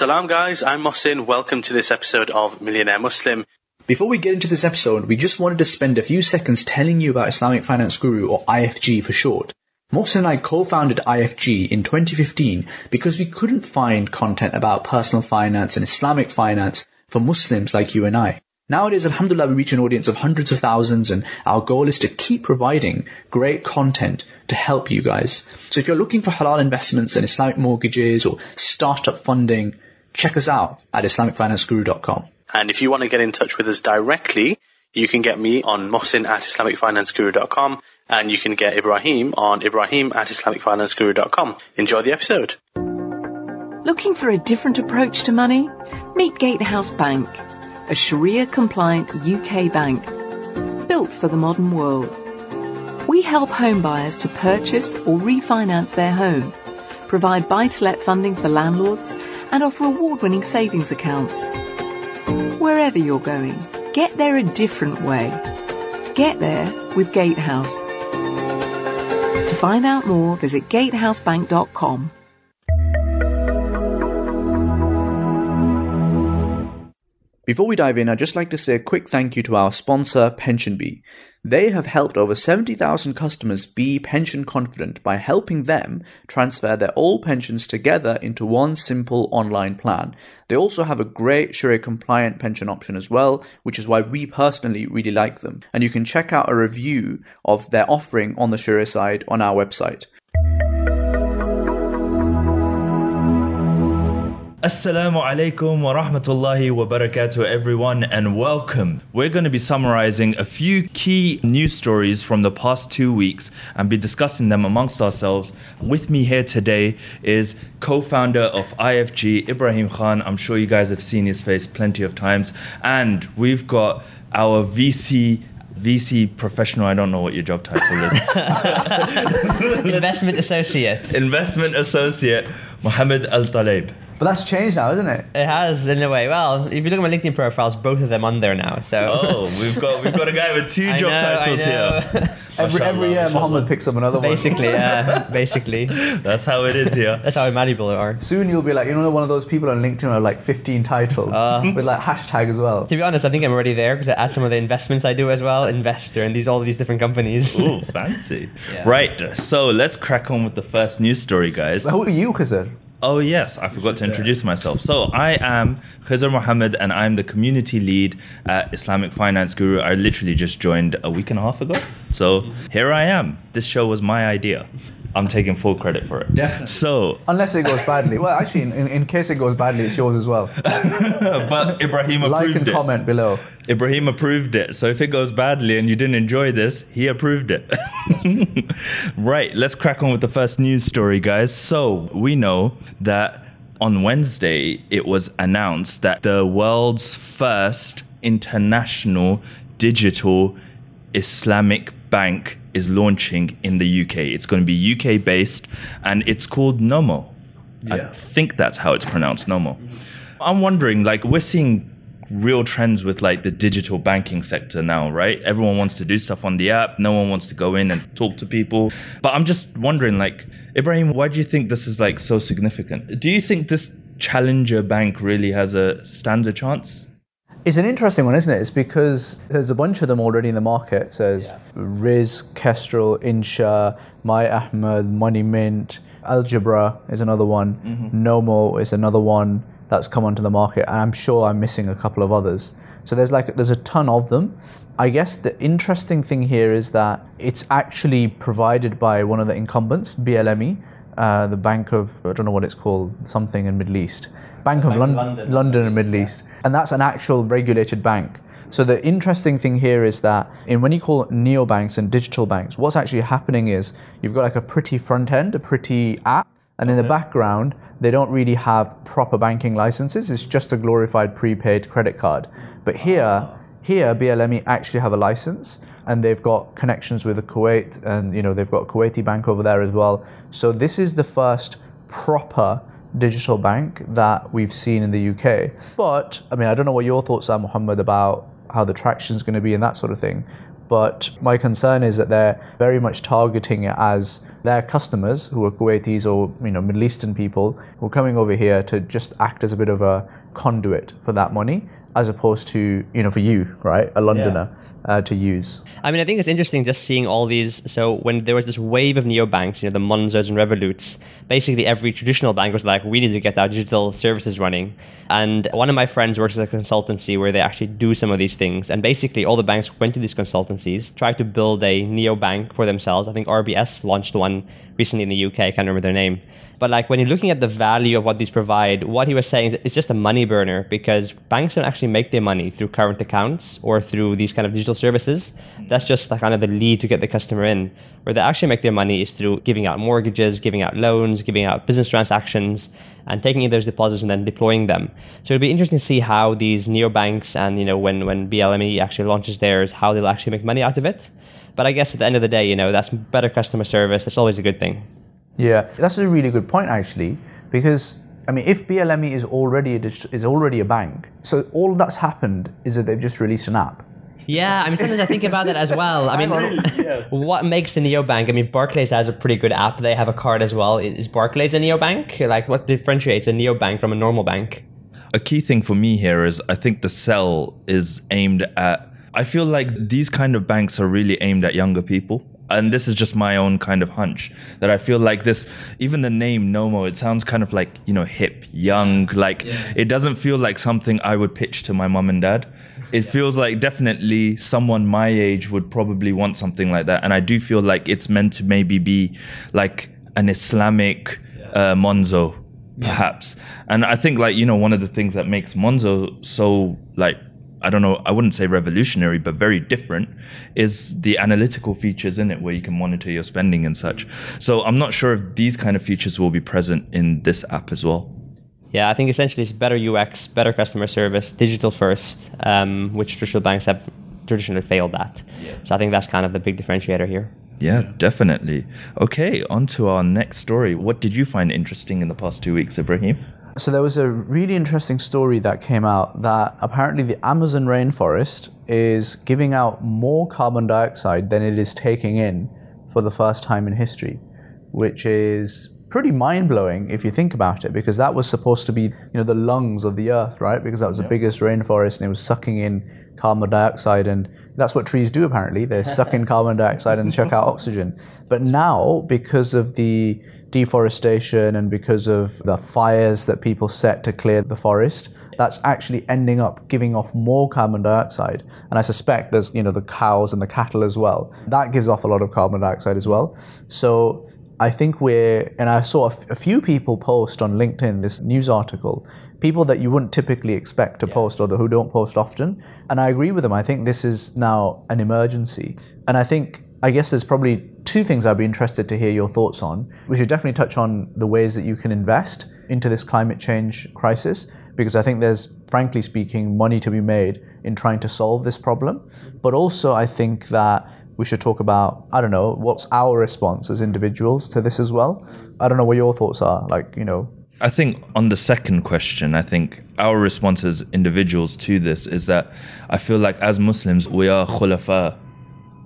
Salam guys, I'm Mohsin. Welcome to this episode of Millionaire Muslim. Before we get into this episode, we just wanted to spend a few seconds telling you about Islamic Finance Guru, or IFG for short. Mohsin and I co-founded IFG in 2015 because we couldn't find content about personal finance and Islamic finance for Muslims like you and I. Nowadays, alhamdulillah, we reach an audience of hundreds of thousands and our goal is to keep providing great content to help you guys. So if you're looking for halal investments and Islamic mortgages or startup funding, check us out at IslamicFinanceGuru.com. And if you want to get in touch with us directly, you can get me on Mohsin at IslamicFinanceGuru.com and you can get Ibrahim on Ibrahim at IslamicFinanceGuru.com. Enjoy the episode. Looking for a different approach to money? Meet Gatehouse Bank, a Sharia compliant UK bank built for the modern world. We help home buyers to purchase or refinance their home, provide buy to let funding for landlords, and offer award winning savings accounts. Wherever you're going, get there a different way. Get there with Gatehouse. To find out more, visit gatehousebank.com. Before we dive in, I'd just like to say a quick thank you to our sponsor, PensionBee. They have helped over 70,000 customers be pension confident by helping them transfer their old pensions together into one simple online plan. They also have a great Sharia compliant pension option as well, which is why we personally really like them. And you can check out a review of their offering on the Sharia side on our website. Assalamu alaikum wa rahmatullahi wa barakatuh, everyone, and welcome. We're going to be summarizing a few key news stories from the past two weeks and be discussing them amongst ourselves. With me here today is co founder of IFG, Ibrahim Khan. I'm sure you guys have seen his face plenty of times. And we've got our VC VC professional, I don't know what your job title is. Investment associate. Investment associate, Mohammed Al Talib. But that's changed now, isn't it? It has in a way. Well, if you look at my LinkedIn profiles, both of them on there now. So Oh, we've got we've got a guy with two I job know, titles here. Every, every year, Mashallah, Muhammad picks up another one. basically, yeah, basically, That's how it is here. that's how malleable they are. Soon you'll be like, you know, one of those people on LinkedIn who have like 15 titles Uh. with like hashtag as well. To be honest, I think I'm already there because I add some of the investments I do as well, investor, and these all these different companies. Ooh, fancy. Yeah. Right, so let's crack on with the first news story, guys. Who are you, Khizr? Oh, yes, I forgot to introduce myself. So, I am Khizr Mohammed and I'm the community lead at Islamic Finance Guru. I literally just joined a week and a half ago. So, here I am. This show was my idea. I'm taking full credit for it. Definitely. So, Unless it goes badly. Well, actually, in, in, in case it goes badly, it's yours as well. but Ibrahim approved it. like and it. comment below. Ibrahim approved it. So if it goes badly and you didn't enjoy this, he approved it. right, let's crack on with the first news story, guys. So we know that on Wednesday it was announced that the world's first international digital Islamic bank is launching in the UK. It's going to be UK based and it's called Nomo. I think that's how it's pronounced, Nomo. I'm wondering, like, we're seeing real trends with like the digital banking sector now, right? Everyone wants to do stuff on the app. No one wants to go in and talk to people. But I'm just wondering, like, Ibrahim, why do you think this is like so significant? Do you think this challenger bank really has a stands a chance? It's an interesting one, isn't it? It's because there's a bunch of them already in the market. So there's Riz, Kestrl, Insha, My Ahmed, Money Mint, Algbra is another one. Nomo is another one that's come onto the market, and I'm sure I'm missing a couple of others. So there's like there's a ton of them. I guess the interesting thing here is that it's actually provided by one of the incumbents, BLME, uh, the Bank of I don't know what it's called, something in Middle East, Bank, of, Lon- London. London and Middle East, and that's an actual regulated bank. So the interesting thing here is that in when you call neobanks and digital banks, what's actually happening is you've got like a pretty front end, a pretty app, and in the background they don't really have proper banking licenses. It's just a glorified prepaid credit card. But here, ah. here BLME actually have a license and they've got connections with Kuwait and you know they've got Kuwaiti bank over there as well. So this is the first proper digital bank that we've seen in the UK. But I mean, I don't know what your thoughts are, Mohammed, about how the traction is going to be and that sort of thing. But my concern is that they're very much targeting it as their customers, who are Kuwaitis or you know Middle Eastern people, who are coming over here to just act as a bit of a conduit for that money, as opposed to you know for you, right, a Londoner, uh, to use. I mean, I think it's interesting just seeing all these. So when there was this wave of neobanks, you know, the Monzos and Revoluts, basically every traditional bank was like, we need to get our digital services running. And one of my friends works at a consultancy where they actually do some of these things. And basically, all the banks went to these consultancies, tried to build a neobank for themselves. I think RBS launched one recently in the UK. I can't remember their name. But like when you're looking at the value of what these provide, what he was saying is it's just a money burner because banks don't actually make their money through current accounts or through these kind of digital services. That's just kind of the lead to get the customer in. Where they actually make their money is through giving out mortgages, giving out loans, giving out business transactions, and taking in those deposits and then deploying them. So it'll be interesting to see how these neobanks and you know when when BLME actually launches theirs, how they'll actually make money out of it. But I guess at the end of the day, you know, that's better customer service. It's always a good thing. Yeah, that's a really good point actually, because I mean, if BLME is already a dig- is already a bank, so all that's happened is that they've just released an app. Yeah, I mean, sometimes I think about that as well. I mean, what makes a neobank? I mean, Barclays has a pretty good app. They have a card as well. Is Barclays a neobank? Like, what differentiates a neobank from a normal bank? a key thing for me here is I think the sell is aimed at. I feel like these kind of banks are really aimed at younger people. And this is just my own kind of hunch that I feel like this, even the name Nomo, it sounds kind of like, you know, hip, young. Like it doesn't feel like something I would pitch to my mom and dad. It feels like definitely someone my age would probably want something like that. And I do feel like it's meant to maybe be like an Islamic uh, Monzo perhaps. And I think like you know one of the things that makes Monzo so like I don't know I wouldn't say revolutionary but very different is the analytical features in it where you can monitor your spending and such. So I'm not sure if these kind of features will be present in this app as well. Yeah, I think essentially it's better UX, better customer service, digital first, um, which traditional banks have traditionally failed at. So I think that's kind of the big differentiator here. Yeah, definitely. Okay, on to our next story. What did you find interesting in the past two weeks, Ibrahim? So there was a really interesting story that came out that apparently the Amazon rainforest is giving out more carbon dioxide than it is taking in for the first time in history, which is pretty mind-blowing if you think about it because that was supposed to be you know the lungs of the earth right? Because that was the biggest rainforest and it was sucking in carbon dioxide and that's what trees do apparently. They suck in carbon dioxide and chuck out oxygen. But now because of the deforestation and because of the fires that people set to clear the forest that's actually ending up giving off more carbon dioxide and i suspect there's you know the cows and the cattle as well that gives off a lot of carbon dioxide as well so I think we're, and I saw a, f- a few people post on LinkedIn this news article, people that you wouldn't typically expect to post or the, who don't post often. And I agree with them. I think this is now an emergency. And I think, I guess there's probably two things I'd be interested to hear your thoughts on. We should definitely touch on the ways that you can invest into this climate change crisis, because I think there's, frankly speaking, money to be made in trying to solve this problem. But also, I think that we should talk about i don't know what's our response as individuals to this as well i don't know what your thoughts are like you know I think on the second question, I think our response as individuals to this is that I feel like as Muslims, we are khulafa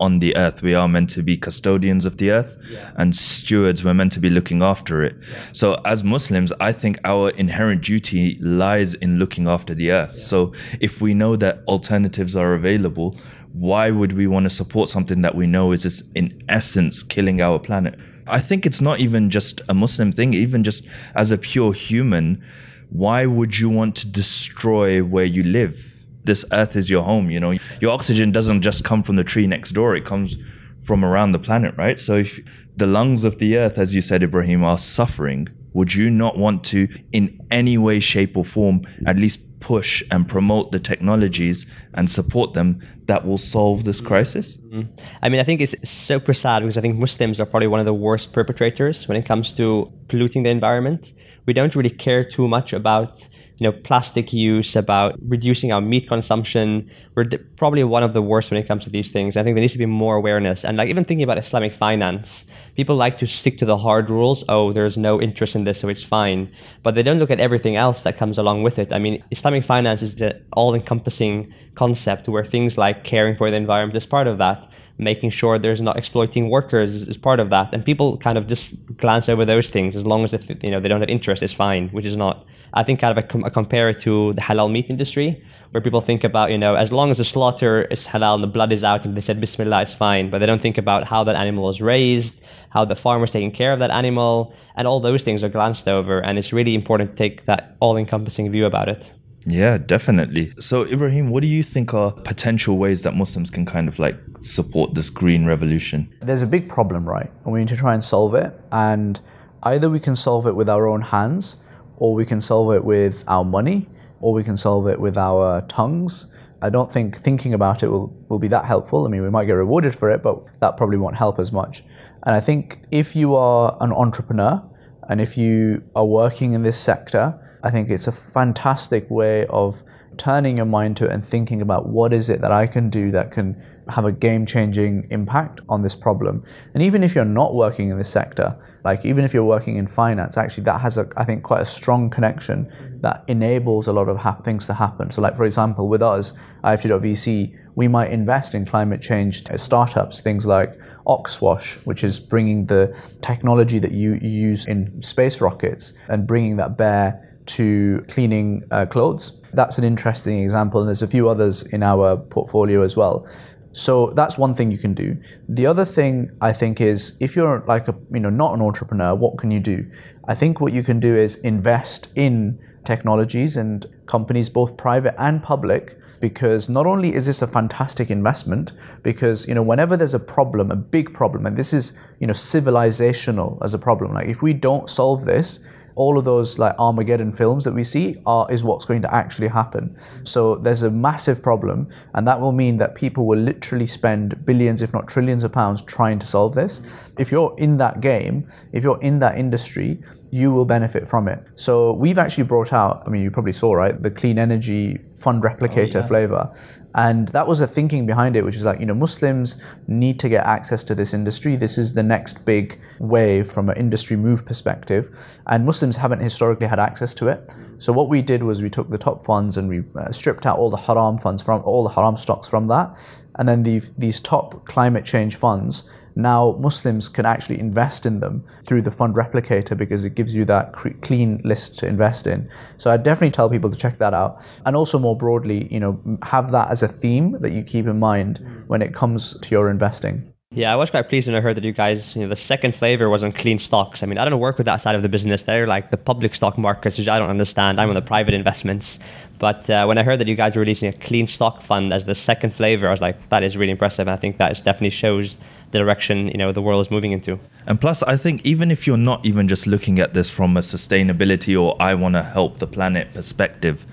on the earth. We are meant to be custodians of the earth and stewards. We're meant to be looking after it. So as Muslims, I think our inherent duty lies in looking after the earth. So if we know that alternatives are available, why would we want to support something that we know is just in essence killing our planet? I think it's not even just a Muslim thing, even just as a pure human, why would you want to destroy where you live? This earth is your home, you know. Your oxygen doesn't just come from the tree next door, it comes from around the planet, right? So if the lungs of the earth, as you said, Ibrahim, are suffering, would you not want to, in any way, shape, or form, at least push and promote the technologies and support them that will solve this crisis? Mm-hmm. I mean, I think it's super sad because I think Muslims are probably one of the worst perpetrators when it comes to polluting the environment. We don't really care too much about you know, plastic use, about reducing our meat consumption. We're d- probably one of the worst when it comes to these things. I think there needs to be more awareness. And like even thinking about Islamic finance, people like to stick to the hard rules. Oh, there's no interest in this, so it's fine. But they don't look at everything else that comes along with it. I mean, Islamic finance is the all-encompassing concept where things like caring for the environment is part of that making sure there's not exploiting workers is, part of that and people kind of just glance over those things as long as they, you know they don't have interest it's fine which is not I think kind of a, a compare it to the halal meat industry, where people think about, you know, as long as the slaughter is halal and the blood is out and they said Bismillah, it's fine. But they don't think about how that animal was raised, how the farmer's taking care of that animal, and all those things are glanced over. And it's really important to take that all encompassing view about it. Yeah, definitely. So, Ibrahim, what do you think are potential ways that Muslims can kind of like support this green revolution? There's a big problem, right? And we need to try and solve it. And either we can solve it with our own hands or we can solve it with our money, or we can solve it with our tongues. I don't think thinking about it will, will be that helpful. I mean, we might get rewarded for it, but that probably won't help as much. And I think if you are an entrepreneur and if you are working in this sector, I think it's a fantastic way of turning your mind to it and thinking about what is it that I can do that can have a game changing impact on this problem. And even if you're not working in this sector, like even if you're working in finance, actually that has a, I think, quite a strong connection that enables a lot of things to happen. So, like for example, with us, IFG.VC, we might invest in climate change startups, things like Oxwash, which is bringing the technology that you use in space rockets and bringing that bear to cleaning uh, clothes. That's an interesting example, and there's a few others in our portfolio as well. So that's one thing you can do. The other thing I think is if you're like a you know not an entrepreneur, what can you do? I think what you can do is invest in technologies and companies both private and public because not only is this a fantastic investment because you know whenever there's a problem a big problem and this is you know civilizational as a problem like if we don't solve this all of those like Armageddon films that we see are is what's going to actually happen. So there's a massive problem, and that will mean that people will literally spend billions, if not trillions, of pounds trying to solve this. If you're in that game, if you're in that industry, you will benefit from it. So we've actually brought out, I mean, you probably saw, right, the clean energy fund replicator oh, yeah. flavor. And that was a thinking behind it, which is like, you know, Muslims need to get access to this industry. This is the next big wave from an industry move perspective. And Muslims haven't historically had access to it. So what we did was we took the top funds and we uh, stripped out all the haram funds from all the haram stocks from that. And then the, these top climate change funds now Muslims can actually invest in them through the fund replicator because it gives you that clean list to invest in. So I definitely tell people to check that out. And also more broadly, you know, have that as a theme that you keep in mind when it comes to your investing. Yeah, I was quite pleased when I heard that you guys, you know, the second flavor was on clean stocks. I mean, I don't work with that side of the business. They're like the public stock markets, which I don't understand. I'm on the private investments. But uh, when I heard that you guys were releasing a clean stock fund as the second flavor, I was like, that is really impressive. And I think that is definitely shows the direction you know the world is moving into. And plus, I think even if you're not even just looking at this from a sustainability or I want to help the planet perspective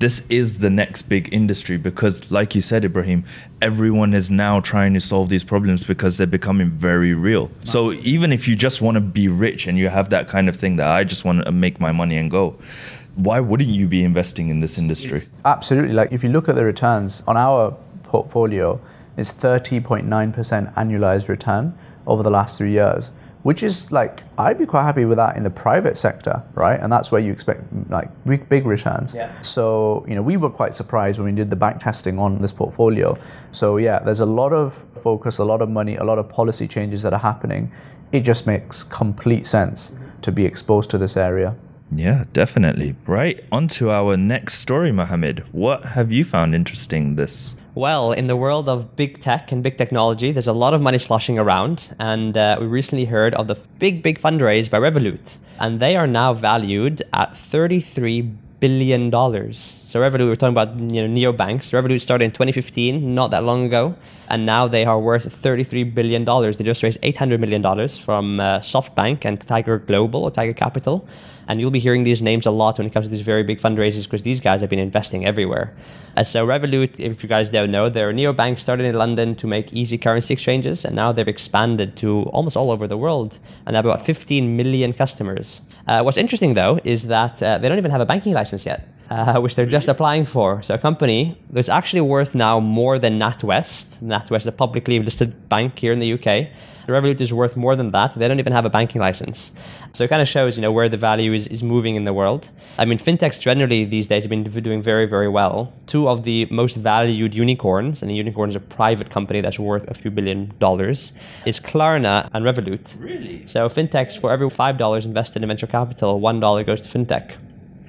this is the next big industry because like you said ibrahim everyone is now trying to solve these problems because they're becoming very real. So even if you just want to be rich and you have that kind of thing that i just want to make my money and go why wouldn't you be investing in this industry? Absolutely. Like if you look at the returns on our portfolio it's 30.9% annualized return over the last three years which is like I'd be quite happy with that in the private sector, right? And that's where you expect like big, big returns. Yeah. So you know we were quite surprised when we did the back testing on this portfolio. So yeah, there's a lot of focus, a lot of money, a lot of policy changes that are happening. It just makes complete sense to be exposed to this area. Yeah, definitely. Right. On to our next story, Mohammed. What have you found interesting this well, in the world of big tech and big technology, there's a lot of money sloshing around. And uh, we recently heard of the big, big fundraise by Revolut. And they are now valued at $33 billion. So Revolut, we were talking about you know neobanks. Revolut started in 2015, not that long ago. And now they are worth $33 billion. They just raised $800 million from uh, SoftBank and Tiger Global or Tiger Capital. And you'll be hearing these names a lot when it comes to these very big fundraisers because these guys have been investing everywhere. And so Revolut, if you guys don't know, they're a neobank started in London to make easy currency exchanges, and now they've expanded to almost all over the world and have about 15 million customers. Uh, what's interesting though is that uh, they don't even have a banking license yet. uh, which they're just applying for. So a company that's actually worth now more than NatWest. NatWest is a publicly listed bank here in the UK. Revolut is worth more than that. They don't even have a banking license. So it kind of shows, you know, where the value is, is moving in the world. I mean, fintechs generally these days have been doing very, very well. Two of the most valued unicorns, and a unicorn is a private company that's worth a few billion dollars, is Klarna and Revolut. Really? So fintechs, for every $5 invested in venture capital, $1 goes to fintech.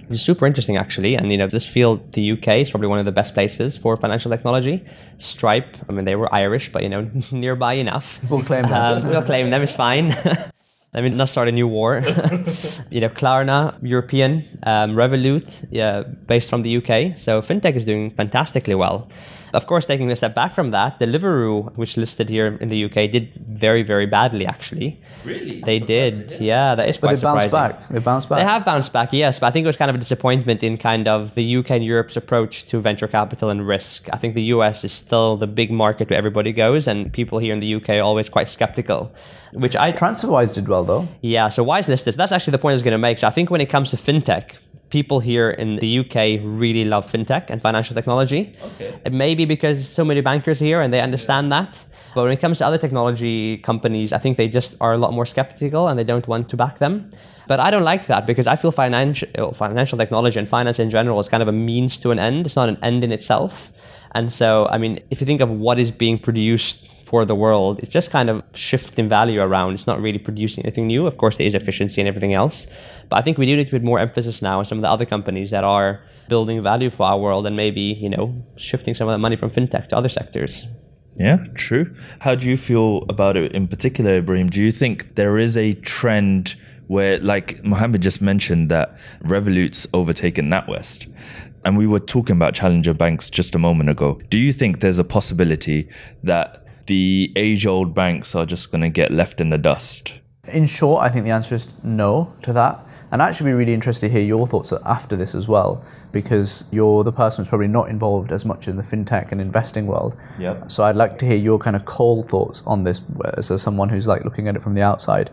It's super interesting, actually. And, you know, this field, the UK is probably one of the best places for financial technology. Stripe, I mean, they were Irish, but, you know, nearby enough. We'll claim them. Um, we'll claim them, it's fine. Let me not start a new war. you know, Klarna, European, um, Revolut, yeah, based from the UK. So fintech is doing fantastically well. Of course, taking a step back from that, Deliveroo, which listed here in the UK, did very, very badly actually. Really? They did, yeah. That is But quite they bounced surprising. back. They bounced back. They have bounced back, yes, but I think it was kind of a disappointment in kind of the UK and Europe's approach to venture capital and risk. I think the US is still the big market where everybody goes, and people here in the UK are always quite skeptical. Which I TransferWise did well though. yeah, so why is this this? That's actually the point I was going to make. So I think when it comes to fintech, people here in the UK really love fintech and financial technology. Okay. It may be because so many bankers here and they understand that. But when it comes to other technology companies, I think they just are a lot more skeptical and they don't want to back them. But I don't like that because I feel financial oh, financial technology and finance in general is kind of a means to an end. It's not an end in itself. And so, I mean, if you think of what is being produced for the world, it's just kind of shifting value around. It's not really producing anything new. Of course, there is efficiency and everything else. But I think we do need to put more emphasis now on some of the other companies that are building value for our world and maybe, you know, shifting some of that money from fintech to other sectors. Yeah, true. How do you feel about it in particular, Ibrahim? Do you think there is a trend where, like Mohammed just mentioned, that Revolut's overtaken NatWest? And we were talking about challenger banks just a moment ago. Do you think there's a possibility that the age old banks are just going to get left in the dust? In short, I think the answer is no to that. And I'd actually be really interested to hear your thoughts after this as well, because you're the person who's probably not involved as much in the fintech and investing world. Yep. So I'd like to hear your kind of cold thoughts on this uh, as as someone who's like looking at it from the outside.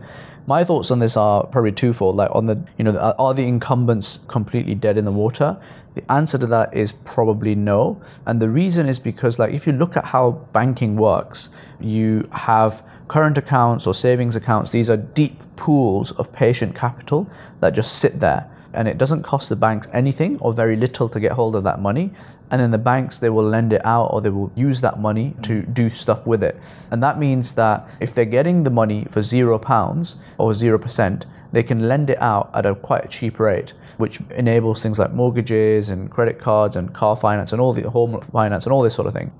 My thoughts on this are probably twofold. Like on the, you know, uh, are the incumbents completely dead in the water? The answer to that is probably no. And the reason is because, like, if you look at how banking works, you have current accounts or savings accounts. These are deep pools of patient capital that just sit there. And it doesn't cost the banks anything or very little to get hold of that money. And then the banks, they will lend it out or they will use that money to do stuff with it. And that means that if they're getting the money for zero pounds or zero percent, they can lend it out at a quite a cheap rate, which enables things like mortgages and credit cards and car finance and all the home finance and all this sort of thing.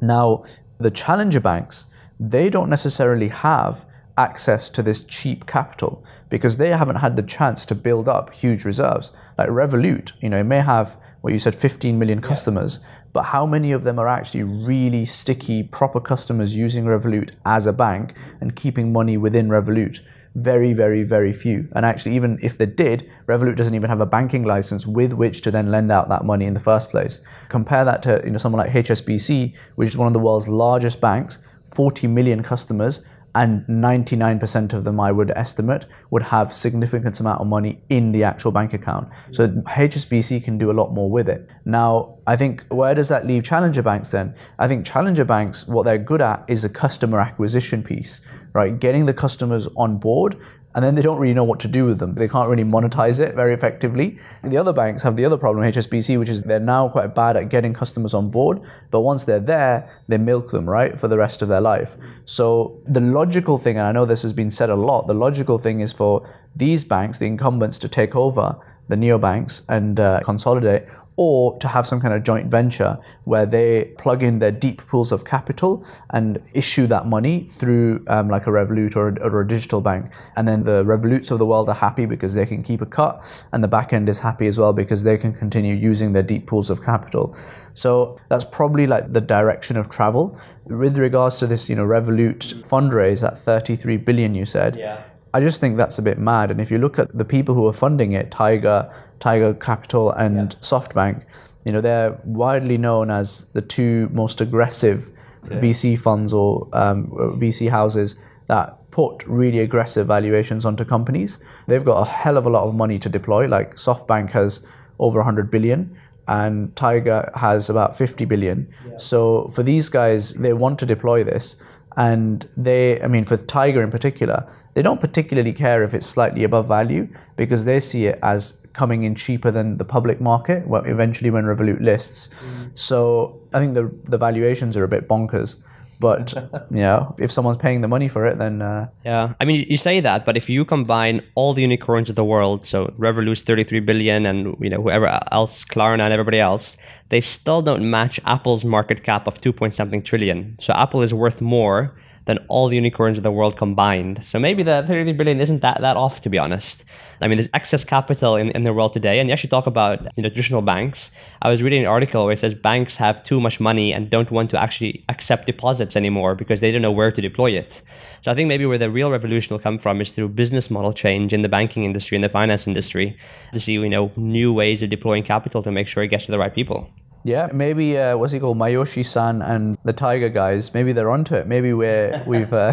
Now, the challenger banks, they don't necessarily have access to this cheap capital because they haven't had the chance to build up huge reserves. Like Revolut, you know, it may have what you said 15 million customers, but how many of them are actually really sticky, proper customers using Revolut as a bank and keeping money within Revolut? Very, very, very few. And actually, even if they did, Revolut doesn't even have a banking license with which to then lend out that money in the first place. Compare that to you know someone like HSBC, which is one of the world's largest banks, 40 million customers, and 99% of them i would estimate would have significant amount of money in the actual bank account. So hsbc can do a lot more with it. Now i think where does that leave challenger banks then i think challenger banks what they're good at is a customer acquisition piece right getting the customers on board and then they don't really know what to do with them. They can't really monetize it very effectively. The other banks have the other problem, HSBC, which is they're now quite bad at getting customers on board, but once they're there, they milk them, right, for the rest of their life. So the logical thing, and I know this has been said a lot, the logical thing is for these banks, the incumbents, to take over the neobanks and uh, consolidate, or to have some kind of joint venture where they plug in their deep pools of capital and issue that money through um, like a Revolut or a, or a digital bank. And then the Revoluts of the world are happy because they can keep a cut, and the back end is happy as well because they can continue using their deep pools of capital. So that's probably like the direction of travel. With regards to this, you know, Revolut fundraise at 33 billion, you said. Yeah. I just think that's a bit mad. And if you look at the people who are funding it, Tiger, Tiger Capital, and SoftBank, you know, they're widely known as the two most aggressive VC funds or um, VC houses that put really aggressive valuations onto companies. They've got a hell of a lot of money to deploy. Like SoftBank has over 100 billion and Tiger has about 50 billion. So for these guys, they want to deploy this. And they, I mean, for Tiger in particular, they don't particularly care if it's slightly above value because they see it as coming in cheaper than the public market well, eventually when Revolut lists. Mm. So I think the, the valuations are a bit bonkers. But yeah, if someone's paying the money for it, then uh, Yeah, I mean, you say that, but if you combine all the unicorns of the world, so Revolut's 33 billion, and you know whoever else, Klarna and everybody else, they still don't match Apple's market cap of 2 point something trillion. So Apple is worth more than all the unicorns of the world combined. So maybe the 33 billion isn't that, that off, to be honest. I mean, there's excess capital in, in the world today. And you actually talk about you know, traditional banks. I was reading an article where it says banks have too much money and don't want to actually accept deposits anymore because they don't know where to deploy it. So I think maybe where the real revolution will come from is through business model change in the banking industry and the finance industry to see you know new ways of deploying capital to make sure it gets to the right people. Yeah, maybe uh, what's he called, Masayoshi Son and the Tiger guys. Maybe they're onto it. Maybe we're we've uh,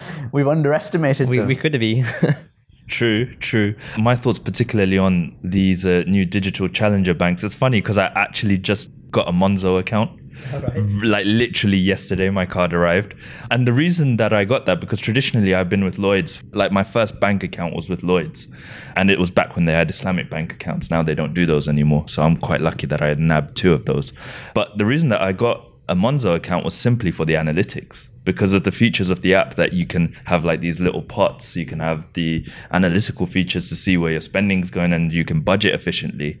we've underestimated We, them. we could be. True, true. My thoughts, particularly on these uh, new digital challenger banks. It's funny because I actually just got a Monzo account. Like literally yesterday, my card arrived. And the reason that I got that, because traditionally I've been with Lloyds. Like my first bank account was with Lloyds. And it was back when they had Islamic bank accounts. Now they don't do those anymore. So I'm quite lucky that I had nabbed two of those. But the reason that I got a Monzo account was simply for the analytics because of the features of the app that you can have like these little pots you can have the analytical features to see where your spending's going and you can budget efficiently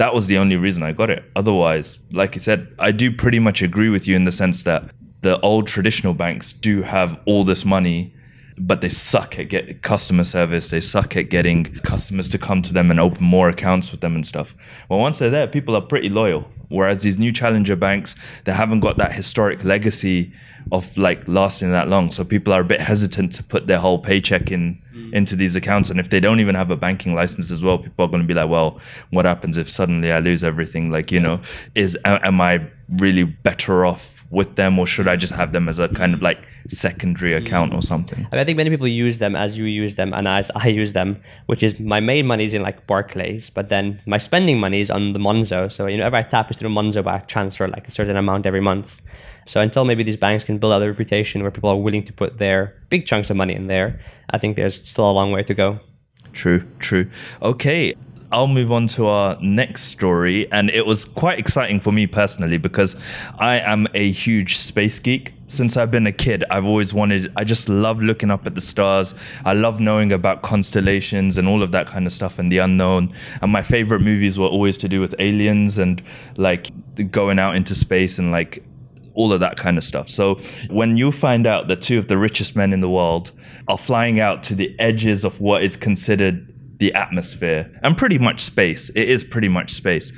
that was the only reason i got it otherwise like you said i do pretty much agree with you in the sense that the old traditional banks do have all this money but they suck at get customer service. They suck at getting customers to come to them and open more accounts with them and stuff. Well, once they're there, people are pretty loyal. Whereas these new challenger banks, they haven't got that historic legacy of like lasting that long. So people are a bit hesitant to put their whole paycheck in mm. into these accounts. And if they don't even have a banking license as well, people are going to be like, well, what happens if suddenly I lose everything? Like, you know, is am I really better off with them or should I just have them as a kind of like secondary mm. account or something? I, mean, I think many people use them as you use them and as I use them, which is my main money is in like Barclays, but then my spending money is on the Monzo. So you know, if I tap is through Monzo, but I transfer like a certain amount every month. So until maybe these banks can build out a reputation where people are willing to put their big chunks of money in there, I think there's still a long way to go. True, true. Okay. I'll move on to our next story. And it was quite exciting for me personally because I am a huge space geek. Since I've been a kid, I've always wanted, I just love looking up at the stars. I love knowing about constellations and all of that kind of stuff and the unknown. And my favorite movies were always to do with aliens and like going out into space and like all of that kind of stuff. So when you find out that two of the richest men in the world are flying out to the edges of what is considered the atmosphere and pretty much space, it is pretty much space.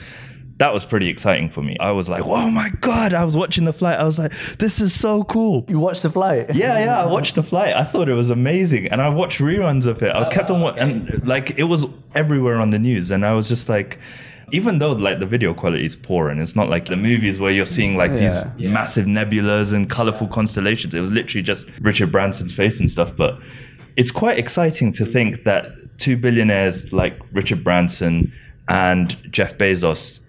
That was pretty exciting for me. I was like, "Oh my god!" I was watching the flight. I was like, "This is so cool." you watched the flight? Yeah, yeah. I watched the flight. I thought it was amazing, and I watched reruns of it. I kept on wa- oh, and like it was everywhere on the news, and I was just like, even though like the video quality is poor, and it's not like the movies where you're seeing like these Yeah. massive nebulas and colorful constellations. It was literally just Richard Branson's face and stuff, but. It's quite exciting to think that two billionaires like Richard Branson and Jeff Bezos,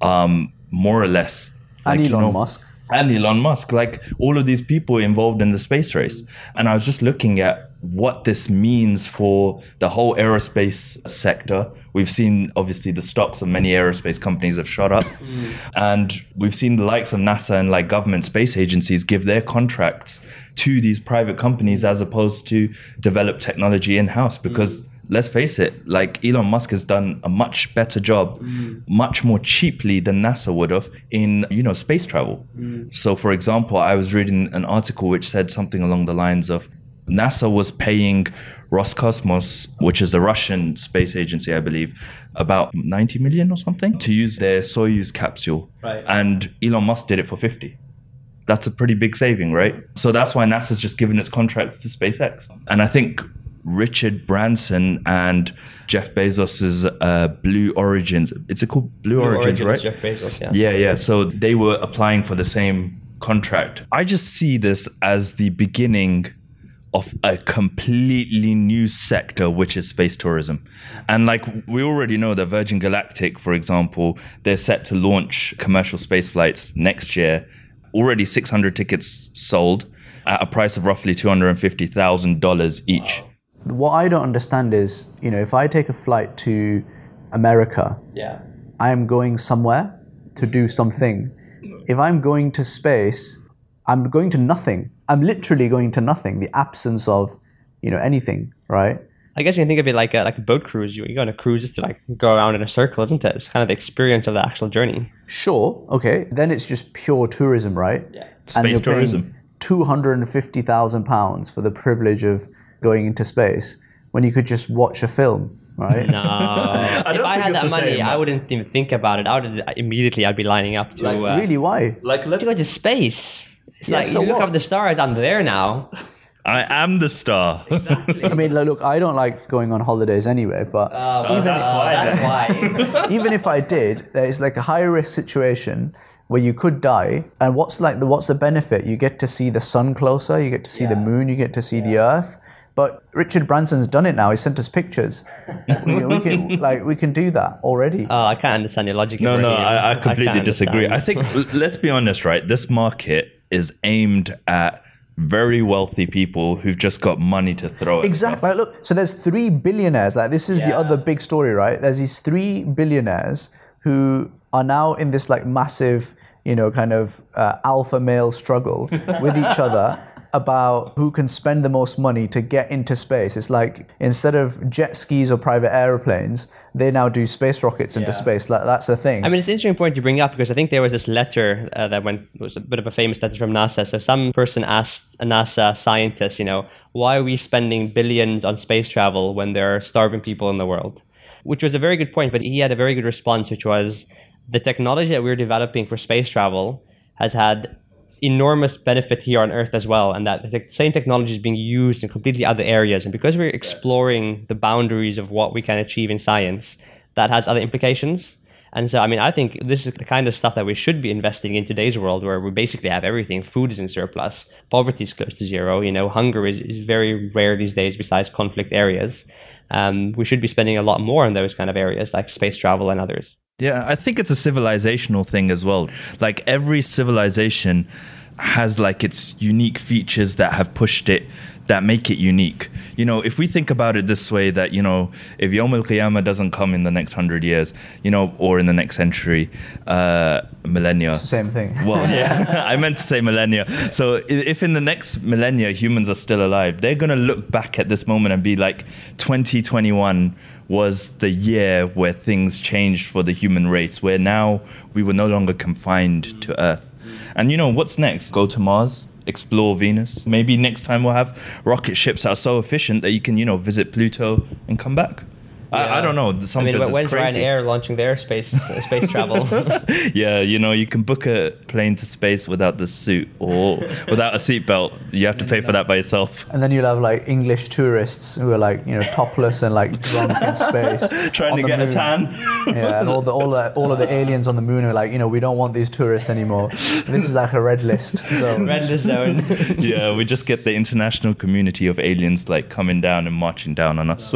um, more or less, And like, you Elon know, Musk. and Elon Musk, like all of these people involved in the space race. And I was just looking at what this means for the whole aerospace sector. We've seen obviously the stocks of many aerospace companies have shot up. And we've seen the likes of NASA and like government space agencies give their contracts to these private companies as opposed to develop technology in house because mm. let's face it, like Elon Musk has done a much better job, mm. much more cheaply than NASA would have in, you know, space travel. Mm. So for example, I was reading an article which said something along the lines of NASA was paying Roscosmos, which is the Russian space agency, I believe, about 90 million or something to use their Soyuz capsule. Right. And Elon Musk did it for 50 that's a pretty big saving, right? So that's why NASA's just given its contracts to SpaceX. And I think Richard Branson and Jeff Bezos's uh, Blue Origins, it's a called Blue, Origins, right? Jeff Bezos, yeah. Yeah, yeah. So they were applying for the same contract. I just see this as the beginning of a completely new sector, which is space tourism. And like we already know that Virgin Galactic, for example, they're set to launch commercial space flights next year. Already 600 tickets sold at a price of roughly $250,000 each. What I don't understand is, you know, if I take a flight to America, Yeah. I am going somewhere to do something. If I'm going to space, I'm going to nothing. I'm literally going to nothing. The absence of, you know, anything, right? I guess you can think of it like a, like a boat cruise. You, you go on a cruise just to like go around in a circle, isn't it? It's kind of the experience of the actual journey. Sure, okay. Then it's just pure tourism, right? Yeah. Space tourism. Two hundred and fifty thousand pounds for the privilege of going into space when you could just watch a film, right? No. if I had that money, same. I wouldn't even think about it. I would immediately I'd be lining up to uh, really? Why? Like, let's. to go to space. It's Yeah, like so you look what? up the stars. I'm there now. I am the star. Exactly. I mean, look, I don't like going on holidays anyway, but Oh, even that's why. That's why. even if I did, it's like a high risk situation where you could die. And what's like the what's the benefit? You get to see the sun closer, you get to see the moon, you get to see the earth. But Richard Branson's done it now. He sent us pictures. we, we can like we can do that already. Oh, I can't understand your logic. No, no, Ibrahim. I, I completely can't disagree. I think, let's be honest, right? This market is aimed at very wealthy people who've just got money to throw at Exactly. Like, look, so there's three billionaires. Like this is the other big story, right? There's these three billionaires who are now in this like massive, you know, kind of uh, alpha male struggle with each other about who can spend the most money to get into space. It's like instead of jet skis or private airplanes, they now do space rockets into Yeah. space. Like, that's a thing. I mean, it's an interesting point you bring up because I think there was this letter uh, that went it was a bit of a famous letter from NASA. So some person asked a NASA scientist, you know, why are we spending billions on space travel when there are starving people in the world? Which was a very good point, but he had a very good response, which was the technology that we're developing for space travel has had enormous benefit here on Earth as well, and that the same technology is being used in completely other areas. And because we're exploring the boundaries of what we can achieve in science, that has other implications. And so, I mean, I think this is the kind of stuff that we should be investing in today's world where we basically have everything. Food is in surplus, poverty is close to zero, you know, hunger is, is very rare these days besides conflict areas. Um, we should be spending a lot more in those kind of areas like space travel and others. Yeah, I think it's a civilizational thing as well. Like every civilization has like its unique features that have pushed it that make it unique. You know, if we think about it this way that, you know, if Yom Al Qiyamah doesn't come in the next hundred years, you know, or in the next century, uh millennia. Same thing. Well, yeah, I meant to say millennia. So if in the next millennia humans are still alive, they're going to look back at this moment and be like, 2021 was the year where things changed for the human race, where now we were no longer confined to Earth. And you know, what's next? Go to Mars? Explore Venus. Maybe next time we'll have rocket ships that are so efficient that you can, you know, visit Pluto and come back. I, I don't know. Some I mean, physics when's crazy. Ryanair launching their space uh, space travel? yeah, you know, you can book a plane to space without the suit or without a seatbelt. You have to pay for that by yourself. And then you'll have like English tourists who are like, you know, topless and like drunk in space. Trying to the get a tan. Yeah, and all the all the all of the aliens on the moon are like, you know, we don't want these tourists anymore. This is like a red list. So Red list zone. yeah, we just get the international community of aliens like coming down and marching down on us.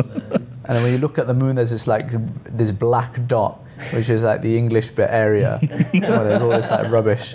And then when you look at the moon, there's this like this black dot, which is like the English bit area. where there's all this like rubbish.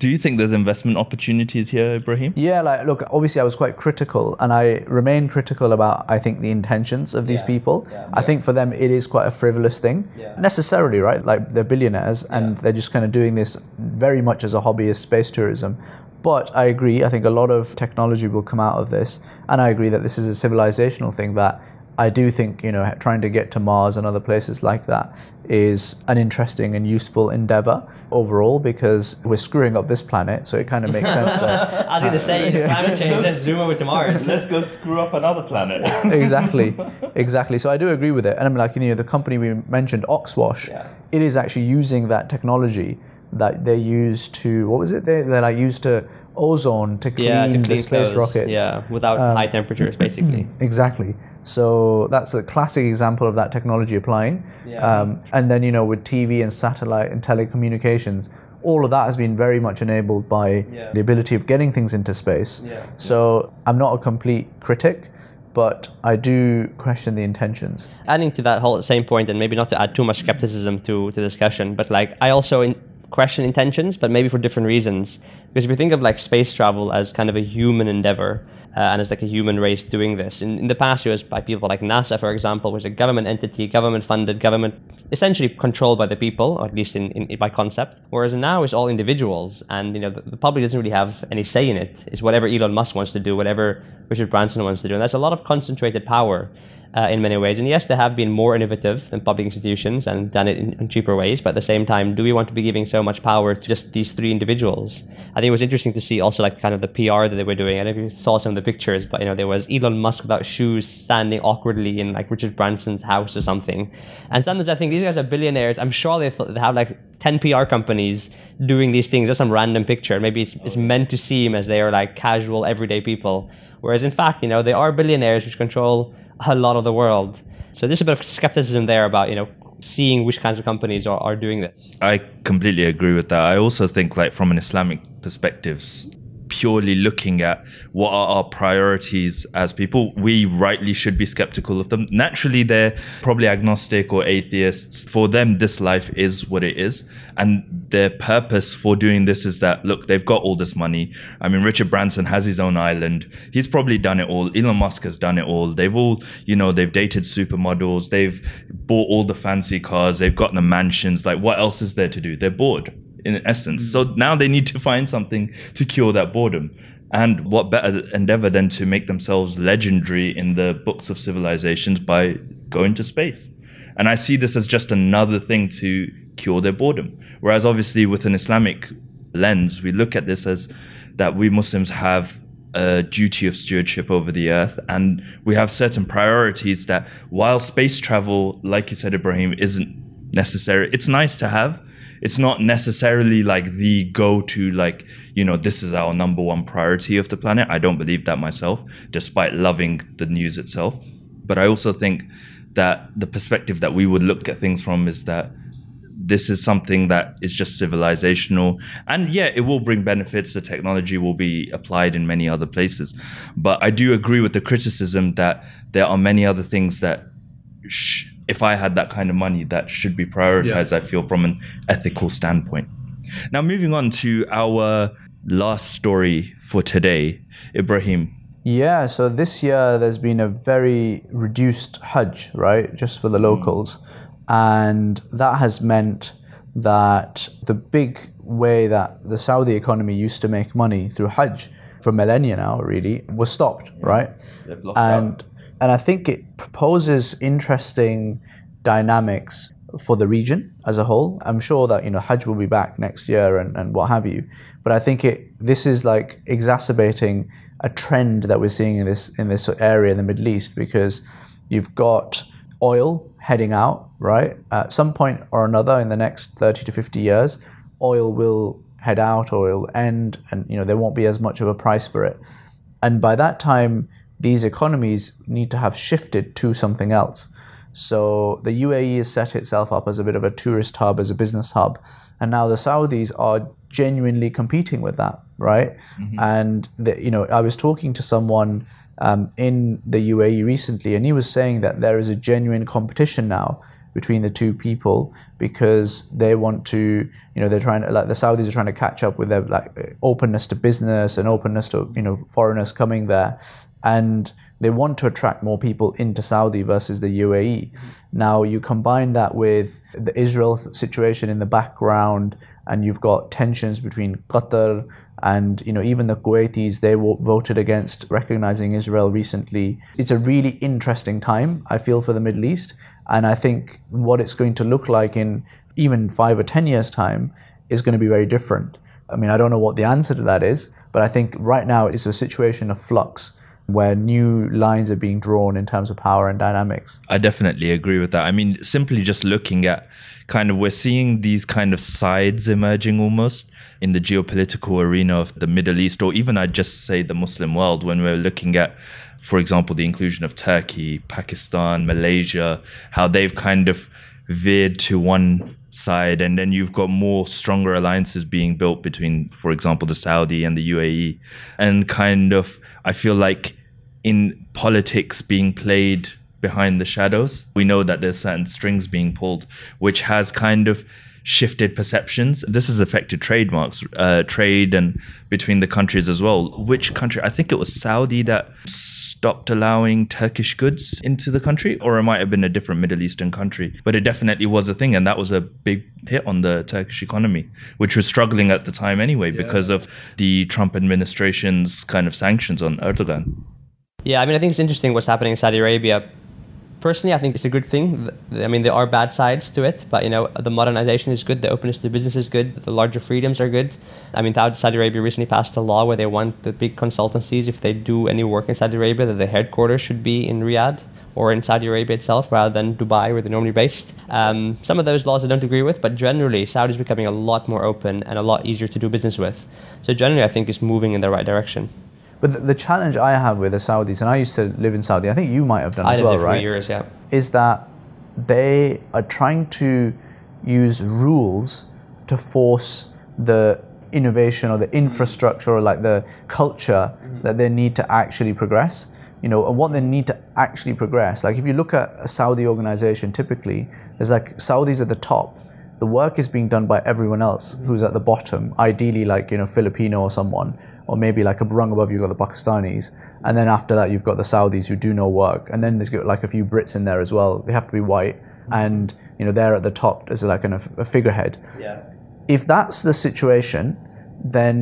Do you think there's investment opportunities here, Ibrahim? Yeah, like look, obviously I was quite critical, and I remain critical about I think the intentions of these people. I think for them it is quite a frivolous thing, necessarily, right? Like they're billionaires and they're just kind of doing this very much as a hobby as space tourism. But I agree. I think a lot of technology will come out of this, and I agree that this is a civilizational thing that. I do think you know trying to get to Mars and other places like that is an interesting and useful endeavor overall because we're screwing up this planet, so it kind of makes sense that I was going to say, uh, climate change, let's zoom over to Mars. Let's go screw up another planet. exactly, exactly. So I do agree with it, and I'm like, you know, the company we mentioned, Oxwash, Yeah. it is actually using that technology that they use to what was it? They they like used to ozone to clean, yeah, to the space clothes. rockets. Yeah, without um, high temperatures, basically. Exactly. So that's a classic example of that technology applying. Yeah. Um, and then you know with TV and satellite and telecommunications, all of that has been very much enabled by Yeah. the ability of getting things into space. Yeah. So I'm not a complete critic, but I do question the intentions. adding to that whole same point, and maybe not to add too much skepticism to the discussion, but like I also in, question intentions, but maybe for different reasons. Because if you think of like space travel as kind of a human endeavor. Uh, and as like a human race doing this. In, in the past, it was by people like NASA, for example, was a government entity, government funded, government essentially controlled by the people, or at least in, in by concept. Whereas now it's all individuals, and you know the, the public doesn't really have any say in it. It's whatever Elon Musk wants to do, whatever Richard Branson wants to do, and that's a lot of concentrated power uh, in many ways. And yes, they have been more innovative than public institutions and done it in, in cheaper ways. But at the same time, do we want to be giving so much power to just these three individuals? I think it was interesting to see also like kind of the PR that they were doing. I don't know if you saw some of the pictures, but you know there was Elon Musk without shoes standing awkwardly in like Richard Branson's house or something. And sometimes I think these guys are billionaires. I'm sure they, th- they have like 10 PR companies doing these things, just some random picture. Maybe it's, it's meant to seem as they are like casual, everyday people. Whereas in fact, you know, they are billionaires which control a lot of the world. So there's a bit of skepticism there about, you know, seeing which kinds of companies are, are doing this. I completely agree with that. I also think, like, from an Islamic perspective, s- purely looking at what are our priorities as people, we rightly should be skeptical of them. Naturally, they're probably agnostic or atheists. For them, this life is what it is. And their purpose for doing this is that, look, they've got all this money. I mean, Richard Branson has his own island. He's probably done it all. Elon Musk has done it all. They've all, you know, they've dated supermodels. They've bought all the fancy cars. They've got the mansions. Like, what else is there to do? They're bored in essence. So mm. now they need to find something to cure that boredom. And what better endeavor than to make themselves legendary in the books of civilizations by going to space? And I see this as just another thing to cure their boredom. Whereas obviously with an Islamic lens, we look at this as that we Muslims have a duty of stewardship over the earth and we have certain priorities that while space travel, like you said, Ibrahim, isn't necessary, it's nice to have. It's not necessarily like the go to, like, you know, this is our number one priority of the planet. I don't believe that myself, despite loving the news itself. But I also think that the perspective that we would look at things from is that this is something that is just civilizational and yeah it will bring benefits the technology will be applied in many other places but i do agree with the criticism that there are many other things that sh- if i had that kind of money that should be prioritized i feel from an ethical standpoint. Now moving on to our last story for today ibrahim. Yeah, so this year there's been a very reduced Hajj, right, just for the hmm. locals. And that has meant that the big way that the Saudi economy used to make money through Hajj for millennia now, really, was stopped, right? They've lost and and I think it proposes interesting dynamics for the region as a whole. I'm sure that you know Hajj will be back next year and, and what have you, but I think it this is like exacerbating a trend that we're seeing in this in this area in the Middle East because you've got oil heading out right? At some point or another in the next 30 to 50 years oil will head out oil end and you know there won't be as much of a price for it. And by that time these economies need to have shifted to something else. So the UAE has set itself up as a bit of a tourist hub, as a business hub, and now the Saudis are genuinely competing with that, right? And the, you know, I was talking to someone um, in the UAE recently, and he was saying that there is a genuine competition now between the two people because they want to, you know, they're trying to like the Saudis are trying to catch up with their like openness to business and openness to you know foreigners coming there, and they want to attract more people into Saudi versus the UAE. Now you combine that with the Israel situation in the background, and you've got tensions between Qatar and you know even the Kuwaitis. They voted against recognizing Israel recently. It's a really interesting time I feel for the Middle East, and I think what it's going to look like in even five or ten years' time is going to be very different. I mean, I don't know what the answer to that is, but I think right now it's a situation of flux where new lines are being drawn in terms of power and dynamics. I definitely agree with that. I mean, simply just looking at kind of, we're seeing these kind of sides emerging almost in the geopolitical arena of the Middle East, or even I'd just say the Muslim world, when we're looking at, for example, the inclusion of Turkey, Pakistan, Malaysia, how they've kind of veered to one side, and then you've got more stronger alliances being built between, for example, the Saudi and the UAE, and kind of I feel like in politics being played behind the shadows, we know that there's certain strings being pulled, which has kind of shifted perceptions. This has affected trademarks, uh, trade, and between the countries as well. Which country? I think it was Saudi that stopped allowing Turkish goods into the country, or it might have been a different Middle Eastern country. But it definitely was a thing, and that was a big hit on the Turkish economy, which was struggling at the time anyway because of the Trump administration's kind of sanctions on Erdogan. Yeah, I mean, I think it's interesting what's happening in Saudi Arabia. Personally, I think it's a good thing. I mean, there are bad sides to it, but you know, the modernization is good, the openness to business is good, the larger freedoms are good. I mean, Saudi Arabia recently passed a law where they want the big consultancies, if they do any work in Saudi Arabia, that the headquarters should be in Riyadh or in Saudi Arabia itself rather than Dubai, where they're normally based. Um, some of those laws I don't agree with, but generally, Saudi is becoming a lot more open and a lot easier to do business with. So generally, I think it's moving in the right direction. But the, the challenge I have with the Saudis, and I used to live in Saudi, I think you might have done I as lived well, there for right? years, yeah. Is that they are trying to use rules to force the innovation or the infrastructure or like the culture mm-hmm. that they need to actually progress you know and what they need to actually progress. Like if you look at a saudi organization typically there's like saudis at the top. The work is being done by everyone else mm-hmm. who's at the bottom ideally like you know filipino or someone or maybe like a rung above you've got the pakistanis and then after that you've got the saudis who do no work and then there's got like a few brits in there as well they have to be white and you know they're at the top as like an, a figurehead Yeah. if that's the situation, then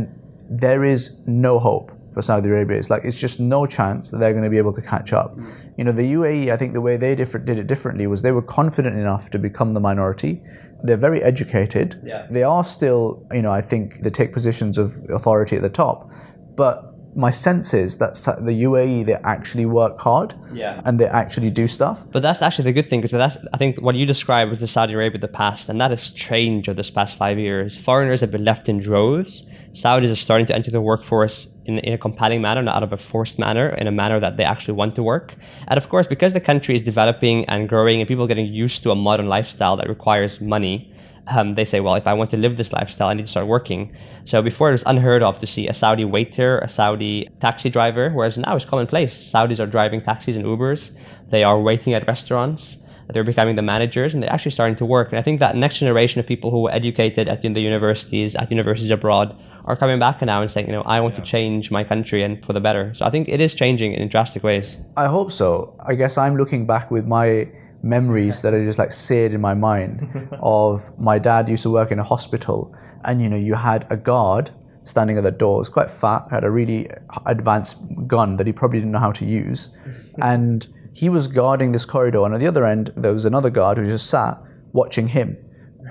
there is no hope for Saudi Arabia. It's like it's just no chance that they're going to be able to catch up. Mm. You know, the UAE, I think the way they different, did it differently was they were confident enough to become the minority. They're very educated. Yeah. They are still, you know, I think they take positions of authority at the top, but my sense is that the UAE they actually work hard Yeah. and they actually do stuff. But that's actually the good thing because that's I think what you described was the Saudi Arabia of the past, and that has changed over this past five years. Foreigners have been left in droves. Saudis are starting to enter the workforce in, in a compelling manner, not out of a forced manner, in a manner that they actually want to work. And of course, because the country is developing and growing, and people are getting used to a modern lifestyle that requires money, um, they say, well, if I want to live this lifestyle, I need to start working. So before it was unheard of to see a Saudi waiter, a Saudi taxi driver, whereas now it's commonplace. Saudis are driving taxis and Ubers. They are waiting at restaurants. They're becoming the managers, and they're actually starting to work. And I think that next generation of people who were educated at the universities, at universities abroad, are coming back now and saying, you know, I want to change my country and for the better. So I think it is changing in drastic ways. I hope so. I guess I'm looking back with my memories that are just like seared in my mind of my dad used to work in a hospital and you know you had a guard standing at the door. It's quite fat, had a really advanced gun that he probably didn't know how to use. and he was guarding this corridor and at the other end there was another guard who just sat watching him.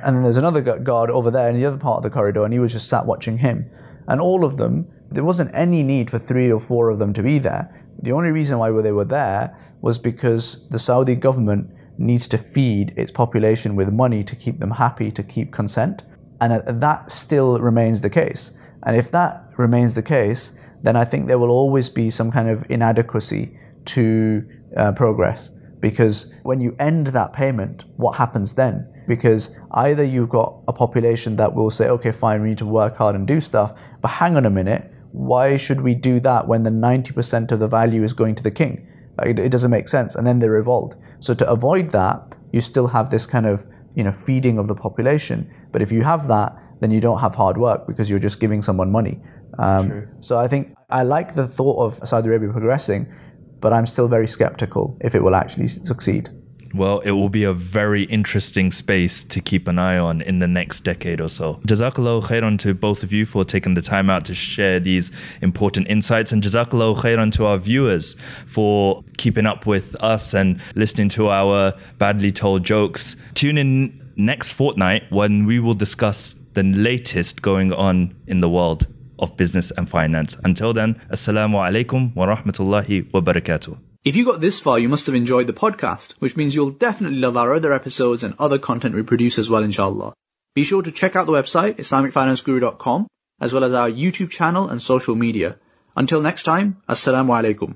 And then there's another guard over there in the other part of the corridor and he was just sat watching him. And all of them, there wasn't any need for three or four of them to be there. The only reason why they were there was because the Saudi government needs to feed its population with money to keep them happy, to keep consent. And uh, that still remains the case. And if that remains the case, then I think there will always be some kind of inadequacy to uh, progress. Because when you end that payment, what happens then? Because either you've got a population that will say, okay, fine, we need to work hard and do stuff, but hang on a minute, why should we do that when the 90% of the value is going to the king? Like, It, it doesn't make sense. And then they revolt. So to avoid that, you still have this kind of you know feeding of the population. But if you have that, then you don't have hard work because you're just giving someone money. Um, so I think I like the thought of Saudi Arabia progressing, but I'm still very skeptical if it will actually succeed. Well, it will be a very interesting space to keep an eye on in the next decade or so. Jazakallah khairan to both of you for taking the time out to share these important insights, and Jazakallah khairan to our viewers for keeping up with us and listening to our badly told jokes. Tune in next fortnight when we will discuss the latest going on in the world of business and finance. Until then, Assalamu alaikum wa rahmatullahi wa barakatuh. If you got this far, you must have enjoyed the podcast, which means you'll definitely love our other episodes and other content we produce as well, inshallah. Be sure to check out the website, IslamicFinanceGuru.com, as well as our YouTube channel and social media. Until next time, Assalamu alaikum.